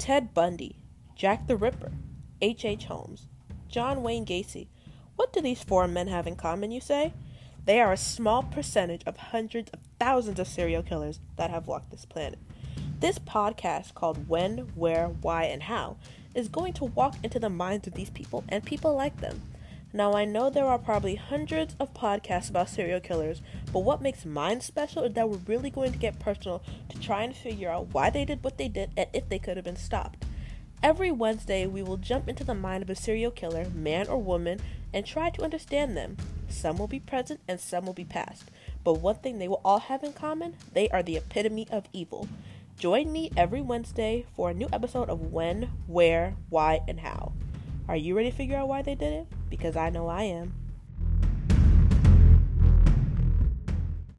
Ted Bundy, Jack the Ripper, H. H. Holmes, John Wayne Gacy. What do these four men have in common, you say? They are a small percentage of hundreds of thousands of serial killers that have walked this planet. This podcast, called When, Where, Why, and How, is going to walk into the minds of these people and people like them. Now, I know there are probably hundreds of podcasts about serial killers, but what makes mine special is that we're really going to get personal to try and figure out why they did what they did and if they could have been stopped. Every Wednesday, we will jump into the mind of a serial killer, man or woman, and try to understand them. Some will be present and some will be past, but one thing they will all have in common they are the epitome of evil. Join me every Wednesday for a new episode of When, Where, Why, and How. Are you ready to figure out why they did it? Because I know I am.